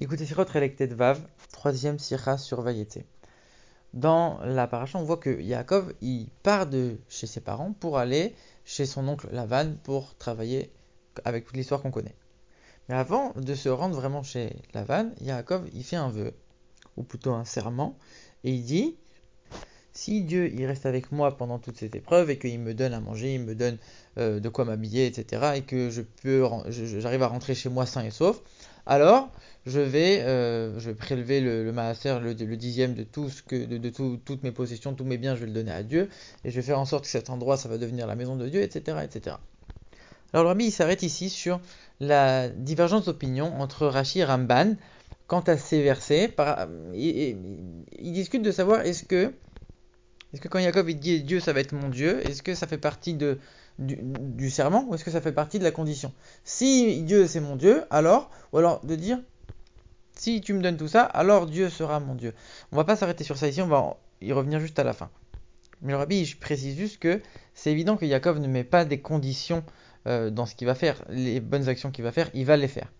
Écoutez Sirot Relektet Vav, troisième Sira sur Vayete. Dans la paracha, on voit que Yaakov, il part de chez ses parents pour aller chez son oncle Lavan pour travailler avec toute l'histoire qu'on connaît. Mais avant de se rendre vraiment chez Lavan, Yaakov, il fait un vœu, ou plutôt un serment, et il dit si Dieu il reste avec moi pendant toute cette épreuve et qu'il me donne à manger, il me donne euh, de quoi m'habiller, etc., et que je j'arrive à rentrer chez moi sain et sauf, alors je vais, euh, je prélever le, maaser, le, dixième de tout que, de, toutes mes possessions, tous mes biens, je vais le donner à Dieu, et je vais faire en sorte que cet endroit, ça va devenir la maison de Dieu, etc., etc. Alors le rabbi, il s'arrête ici sur la divergence d'opinion entre Rashi et Ramban quant à ces versets. il, discute de savoir est-ce que, est-ce que quand Jacob dit Dieu, ça va être mon Dieu, est-ce que ça fait partie de du, serment ou est-ce que ça fait partie de la condition? Si Dieu c'est mon Dieu, alors, ou alors de dire si tu me donnes tout ça, alors Dieu sera mon Dieu. On va pas s'arrêter sur ça ici, on va y revenir juste à la fin. Mais le rabbi, je précise juste que c'est évident que Jacob ne met pas des conditions euh, dans ce qu'il va faire, les bonnes actions qu'il va faire, il va les faire.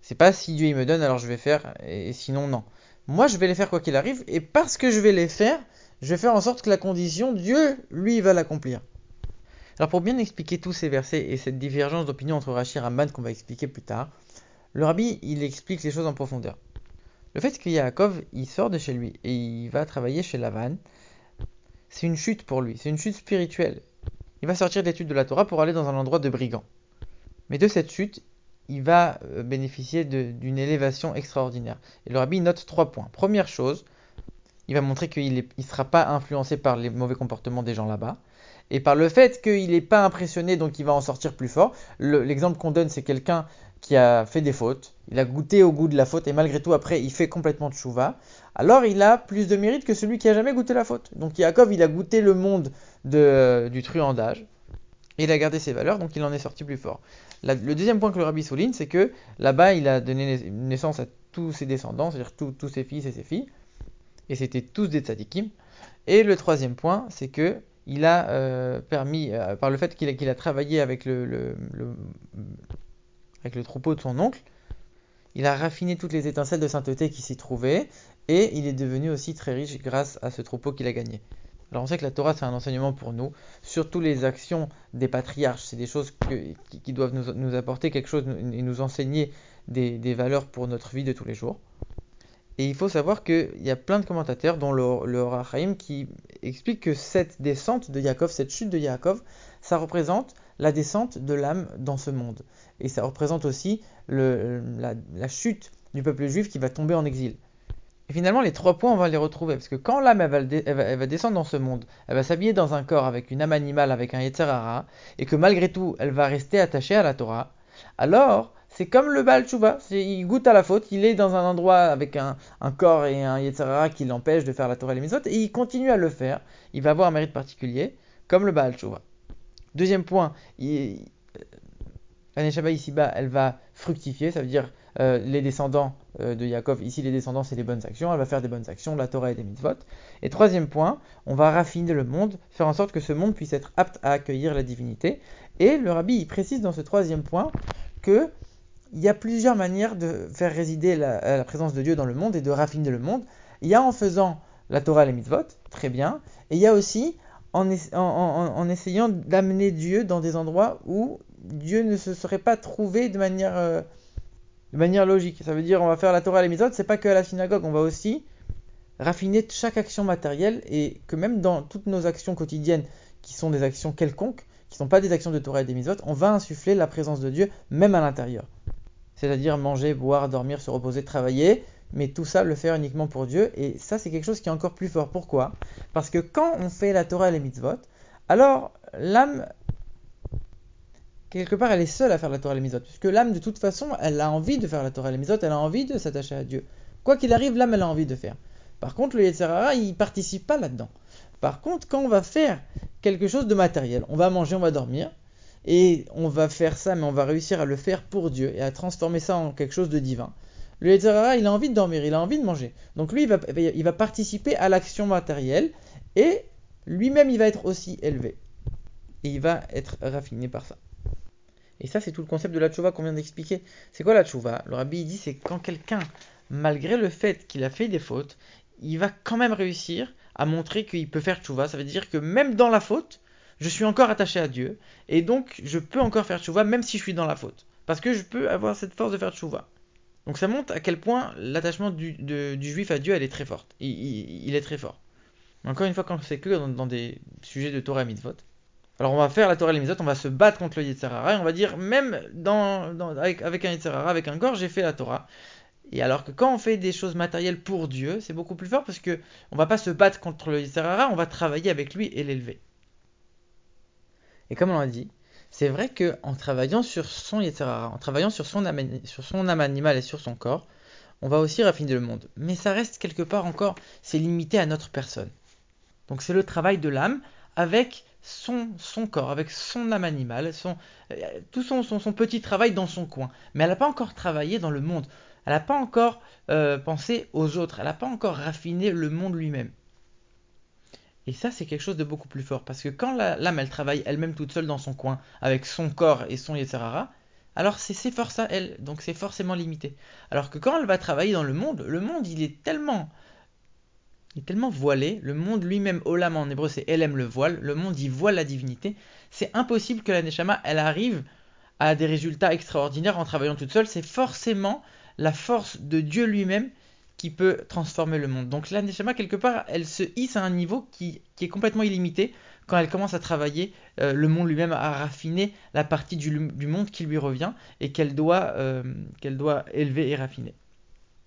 C'est pas si Dieu il me donne, alors je vais faire, et sinon non. Moi, je vais les faire quoi qu'il arrive, et parce que je vais les faire, je vais faire en sorte que la condition, Dieu, lui, va l'accomplir. Alors pour bien expliquer tous ces versets et cette divergence d'opinion entre Rachir et Ramban qu'on va expliquer plus tard, le rabbi il explique les choses en profondeur. Le fait que Yaakov il sort de chez lui et il va travailler chez Lavan, c'est une chute pour lui, c'est une chute spirituelle. Il va sortir d'études de la Torah pour aller dans un endroit de brigand. Mais de cette chute, il va euh, bénéficier d'une élévation extraordinaire. Et le rabbi note trois points. Première chose, il va montrer qu'il ne sera pas influencé par les mauvais comportements des gens là-bas et par le fait qu'il n'est pas impressionné, donc il va en sortir plus fort. L'exemple qu'on donne, c'est quelqu'un qui a fait des fautes, il a goûté au goût de la faute, et malgré tout, après, il fait complètement de chouva. Alors, il a plus de mérite que celui qui a jamais goûté la faute. Donc, Yaakov, il a goûté le monde du truandage, il a gardé ses valeurs, donc il en est sorti plus fort. le deuxième point que le rabbi souligne, c'est que là-bas, il a donné naissance à tous ses descendants, c'est-à-dire tous ses fils et ses filles, et c'était tous des tzadikim. Et le troisième point, c'est que il a euh, permis, euh, par le fait qu'il a, travaillé avec le, troupeau de son oncle, il a raffiné toutes les étincelles de sainteté qui s'y trouvaient, et il est devenu aussi très riche grâce à ce troupeau qu'il a gagné. Alors on sait que la Torah c'est un enseignement pour nous, surtout les actions des patriarches, c'est des choses qui, doivent nous, apporter quelque chose et nous enseigner des valeurs pour notre vie de tous les jours. Et il faut savoir qu'il y a plein de commentateurs, dont le, le qui explique que cette descente de Yaakov, cette chute de Yaakov, ça représente la descente de l'âme dans ce monde. Et ça représente aussi la, chute du peuple juif qui va tomber en exil. Et finalement, les trois points, on va les retrouver. Parce que quand l'âme, elle, va, descendre dans ce monde, elle va s'habiller dans un corps avec une âme animale, avec un Yetzerara, et que malgré tout, elle va rester attachée à la Torah, alors c'est comme le Baal Tshuva, il goûte à la faute, il est dans un endroit avec un, corps et un Yetzirah qui l'empêche de faire la Torah et les Mitzvot, et il continue à le faire, il va avoir un mérite particulier, comme le Baal Tshuva. Deuxième point, il, la ici-bas, elle va fructifier, ça veut dire euh, les descendants euh, de Yaakov, ici les descendants c'est les bonnes actions, elle va faire des bonnes actions, la Torah et des mitzvot. Et troisième point, on va raffiner le monde, faire en sorte que ce monde puisse être apte à accueillir la divinité. Et le rabbi il précise dans ce troisième point que il y a plusieurs manières de faire résider la, présence de Dieu dans le monde et de raffiner le monde. Il y a en faisant la Torah et les mitzvot, très bien, et il y a aussi en, essayant d'amener Dieu dans des endroits où Dieu ne se serait pas trouvé de manière, euh, logique. Ça veut dire on va faire la Torah et les mitzvot, c'est pas que à la synagogue, on va aussi raffiner chaque action matérielle et que même dans toutes nos actions quotidiennes qui sont des actions quelconques, qui ne sont pas des actions de Torah et des mitzvot, on va insuffler la présence de Dieu même à l'intérieur c'est-à-dire manger, boire, dormir, se reposer, travailler, mais tout ça le faire uniquement pour Dieu, et ça c'est quelque chose qui est encore plus fort. Pourquoi? Parce que quand on fait la Torah et les mitzvot, alors l'âme, quelque part, elle est seule à faire la Torah et les mitzvot, puisque l'âme de toute façon, elle a envie de faire la Torah et les mitzvot, elle a envie de s'attacher à Dieu. Quoi qu'il arrive, l'âme, elle a envie de faire. Par contre, le Yetzirara, il participe pas là-dedans. Par contre, quand on va faire quelque chose de matériel, on va manger, on va dormir, et on va faire ça, mais on va réussir à le faire pour Dieu et à transformer ça en quelque chose de divin. Le il a envie de dormir, il a envie de manger. Donc lui, il va, il participer à l'action matérielle et lui-même, il va être aussi élevé. Et il va être raffiné par ça. Et ça, c'est tout le concept de la tchouva qu'on vient d'expliquer. C'est quoi la tchouva Le rabbi dit c'est quand quelqu'un, malgré le fait qu'il a fait des fautes, il va quand même réussir à montrer qu'il peut faire tchouva. Ça veut dire que même dans la faute, je suis encore attaché à Dieu. Et donc, je peux encore faire tchouva même si je suis dans la faute. Parce que je peux avoir cette force de faire tchouva. Donc ça montre à quel point l'attachement du, juif à Dieu, elle est très forte. Il, est très fort. Encore une fois, quand c'est que dans, des sujets de Torah et Mitzvot, alors on va faire la Torah et les Mitzvot, on va se battre contre le Yetzirara, et on va dire, même avec, un Yetzirara, avec un corps, j'ai fait la Torah. Et alors que quand on fait des choses matérielles pour Dieu, c'est beaucoup plus fort parce que on va pas se battre contre le Yetzirara, on va travailler avec lui et l'élever. Et comme on l'a dit, c'est vrai qu'en travaillant sur son en travaillant sur son, âme, animale et sur son corps, on va aussi raffiner le monde. Mais ça reste quelque part encore, c'est limité à notre personne. Donc c'est le travail de l'âme avec son, corps, avec son âme animale, son, euh, tout son, son, petit travail dans son coin. Mais elle n'a pas encore travaillé dans le monde. Elle n'a pas encore euh, pensé aux autres. Elle n'a pas encore raffiné le monde lui-même. Et ça, c'est quelque chose de beaucoup plus fort. Parce que quand l'âme, elle travaille elle-même toute seule dans son coin, avec son corps et son Yetzirara, alors c'est ses forces à elle. Donc c'est forcément limité. Alors que quand elle va travailler dans le monde, le monde, il est tellement il est tellement voilé, le monde lui-même, Olam en hébreu c'est Elem le voile, le monde y voit la divinité, c'est impossible que la Neshama elle arrive à des résultats extraordinaires en travaillant toute seule, c'est forcément la force de Dieu lui-même qui peut transformer le monde. Donc la Neshama quelque part elle se hisse à un niveau qui, est complètement illimité quand elle commence à travailler euh, le monde lui-même, à raffiner la partie du, monde qui lui revient et qu'elle doit, euh, qu'elle doit élever et raffiner.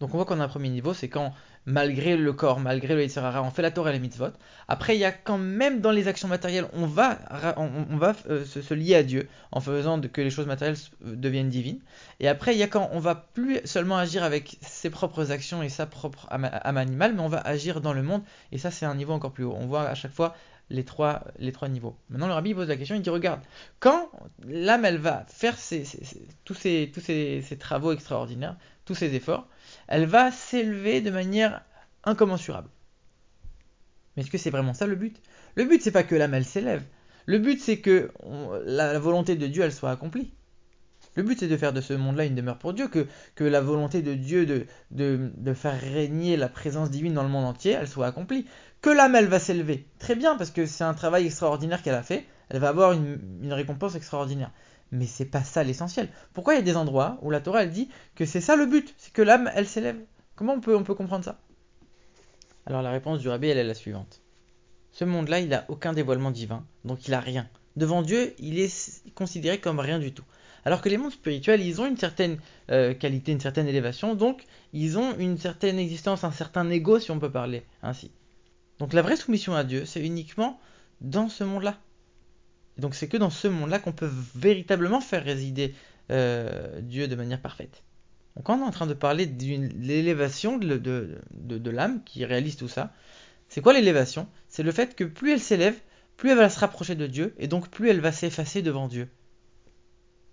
Donc on voit qu'on a un premier niveau, c'est quand malgré le corps, malgré le Yitzhara, on fait la Torah et les mitzvot. Après, il y a quand même dans les actions matérielles, on va, on, va euh, se, lier à Dieu en faisant que les choses matérielles euh, deviennent divines. Et après, il y a quand on va plus seulement agir avec ses propres actions et sa propre âme animale, mais on va agir dans le monde. Et ça, c'est un niveau encore plus haut. On voit à chaque fois les trois, les trois niveaux. Maintenant, le rabbi pose la question, il dit, regarde, quand l'âme, elle va faire tous, ces, tous ces travaux extraordinaires, tous ces efforts, elle va s'élever de manière incommensurable. Mais est-ce que c'est vraiment ça le but? Le but, c'est pas que l'âme, elle s'élève. Le but, c'est que la, volonté de Dieu, elle soit accomplie. Le but, c'est de faire de ce monde-là une demeure pour Dieu, que, la volonté de Dieu de, de, faire régner la présence divine dans le monde entier, elle soit accomplie. Que l'âme, elle va s'élever. Très bien, parce que c'est un travail extraordinaire qu'elle a fait. Elle va avoir une récompense extraordinaire. Mais c'est pas ça l'essentiel. Pourquoi il y a des endroits où la Torah elle dit que c'est ça le but, c'est que l'âme elle s'élève? Comment on peut, on peut comprendre ça? Alors la réponse du rabbi elle est la suivante. Ce monde-là il n'a aucun dévoilement divin, donc il a rien. Devant Dieu il est considéré comme rien du tout. Alors que les mondes spirituels ils ont une certaine euh, qualité, une certaine élévation, donc ils ont une certaine existence, un certain ego si on peut parler ainsi. Donc la vraie soumission à Dieu c'est uniquement dans ce monde-là donc c'est que dans ce monde-là qu'on peut véritablement faire résider euh, Dieu de manière parfaite. Donc quand on est en train de parler de l'élévation de, l'âme qui réalise tout ça, c'est quoi l'élévation? C'est le fait que plus elle s'élève, plus elle va se rapprocher de Dieu, et donc plus elle va s'effacer devant Dieu.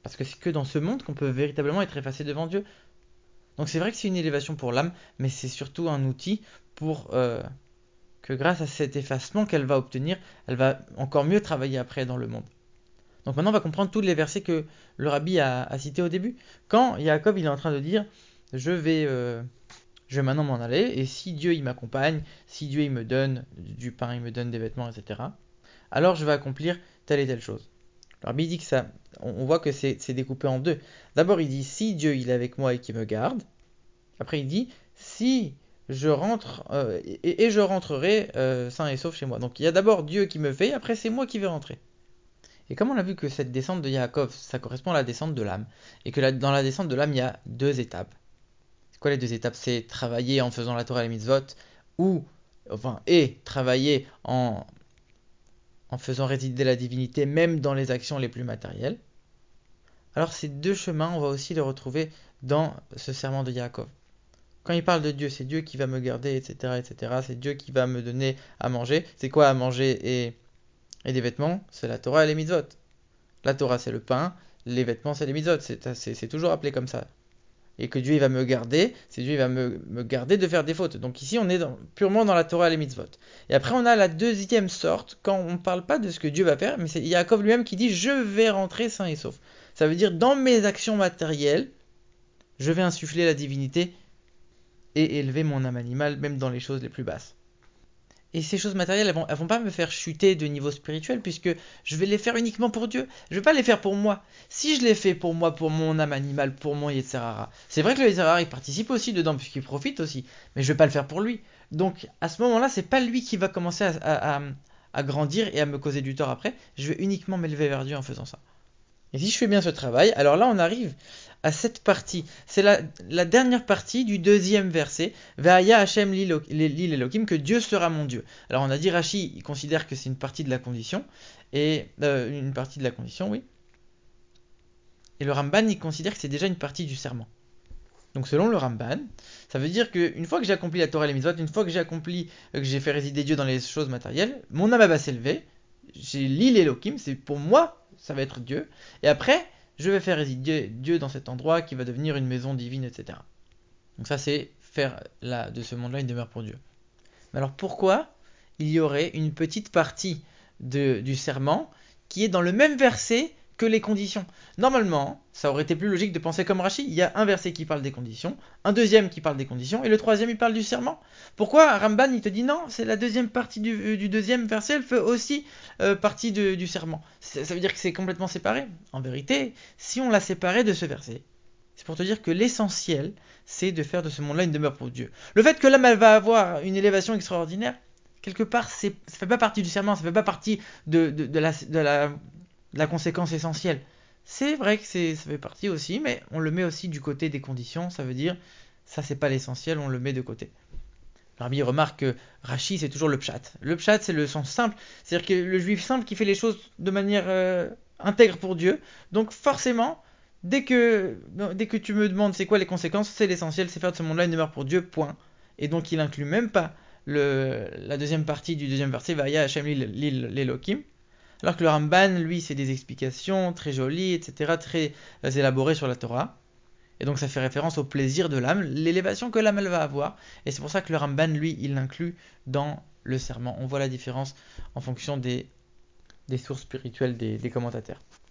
Parce que c'est que dans ce monde qu'on peut véritablement être effacé devant Dieu. Donc c'est vrai que c'est une élévation pour l'âme, mais c'est surtout un outil pour euh, que grâce à cet effacement qu'elle va obtenir, elle va encore mieux travailler après dans le monde. Donc maintenant on va comprendre tous les versets que le rabbi a, cités au début. Quand Jacob il est en train de dire je vais, euh, je vais maintenant m'en aller et si Dieu il m'accompagne, si Dieu il me donne du pain, il me donne des vêtements, etc. Alors je vais accomplir telle et telle chose. Le rabbi dit que ça, on, voit que c'est découpé en deux. D'abord il dit si Dieu il est avec moi et qu'il me garde. Après il dit si je rentre euh, et, je rentrerai euh, sain et sauf chez moi. Donc il y a d'abord Dieu qui me fait, après c'est moi qui vais rentrer. Et comme on a vu que cette descente de Yaakov, ça correspond à la descente de l'âme, et que dans la descente de l'âme, il y a deux étapes. Quoi les deux étapes? C'est travailler en faisant la Torah et les mitzvot, ou, enfin, et travailler en, en faisant résider la divinité, même dans les actions les plus matérielles. Alors ces deux chemins, on va aussi les retrouver dans ce serment de Yaakov. Quand il parle de Dieu, c'est Dieu qui va me garder, etc., etc. C'est Dieu qui va me donner à manger. C'est quoi à manger et, des vêtements? C'est la Torah et les mitzvot. La Torah, c'est le pain. Les vêtements, c'est les mitzvot. C'est toujours appelé comme ça. Et que Dieu il va me garder, c'est Dieu il va me, garder de faire des fautes. Donc ici, on est purement dans la Torah et les mitzvot. Et après, on a la deuxième sorte, quand on ne parle pas de ce que Dieu va faire, mais c'est Yaakov lui-même qui dit Je vais rentrer sain et sauf. Ça veut dire dans mes actions matérielles, je vais insuffler la divinité et élever mon âme animale, même dans les choses les plus basses. Et ces choses matérielles, elles vont, vont pas me faire chuter de niveau spirituel, puisque je vais les faire uniquement pour Dieu. Je vais pas les faire pour moi. Si je les fais pour moi, pour mon âme animale, pour mon Yetzerara, c'est vrai que le Yetzerara, il participe aussi dedans, puisqu'il profite aussi, mais je vais pas le faire pour lui. Donc, à ce moment-là, c'est pas lui qui va commencer à, à grandir et à me causer du tort après. Je vais uniquement m'élever vers Dieu en faisant ça. Et si je fais bien ce travail, alors là, on arrive à cette partie. C'est la, dernière partie du deuxième verset. Ve'aya Hashem l'il Elohim, que Dieu sera mon Dieu. Alors on a dit Rashi, il considère que c'est une partie de la condition. Et euh, une partie de la condition, oui. Et le Ramban, il considère que c'est déjà une partie du serment. Donc selon le Ramban, ça veut dire qu'une fois que j'ai accompli la Torah et les mitzvot, une fois que j'ai accompli, euh, que j'ai fait résider Dieu dans les choses matérielles, mon âme va s'élever. J'ai l'île Elohim, c'est pour moi, ça va être Dieu. Et après, je vais faire résider Dieu dans cet endroit qui va devenir une maison divine, etc. Donc ça, c'est faire de ce monde-là une demeure pour Dieu. Mais alors pourquoi il y aurait une petite partie du serment qui est dans le même verset que les conditions Normalement, ça aurait été plus logique de penser comme Rachid. Il y a un verset qui parle des conditions, un deuxième qui parle des conditions, et le troisième il parle du serment. Pourquoi Ramban il te dit non C'est la deuxième partie du, deuxième verset, elle fait aussi euh, partie du serment. Ça, veut dire que c'est complètement séparé. En vérité, si on l'a séparé de ce verset, c'est pour te dire que l'essentiel, c'est de faire de ce monde-là une demeure pour Dieu. Le fait que l'âme elle va avoir une élévation extraordinaire, quelque part, ça ne fait pas partie du serment, ça ne fait pas partie de la conséquence essentielle. C'est vrai que ça fait partie aussi, mais on le met aussi du côté des conditions, ça veut dire, ça c'est pas l'essentiel, on le met de côté. Rabbi remarque que Rashi c'est toujours le pshat. Le pshat c'est le sens simple, c'est-à-dire que le juif simple qui fait les choses de manière euh, intègre pour Dieu. Donc forcément, dès que, dès que tu me demandes c'est quoi les conséquences, c'est l'essentiel, c'est faire de ce monde-là une demeure pour Dieu, point. Et donc il inclut même pas la deuxième partie du deuxième verset, Vaya Hashem l'Elohim, alors que le Ramban, lui, c'est des explications très jolies, etc., très euh, élaborées sur la Torah. Et donc ça fait référence au plaisir de l'âme, l'élévation que l'âme elle va avoir. Et c'est pour ça que le Ramban, lui, il l'inclut dans le serment. On voit la différence en fonction des, des sources spirituelles des commentateurs.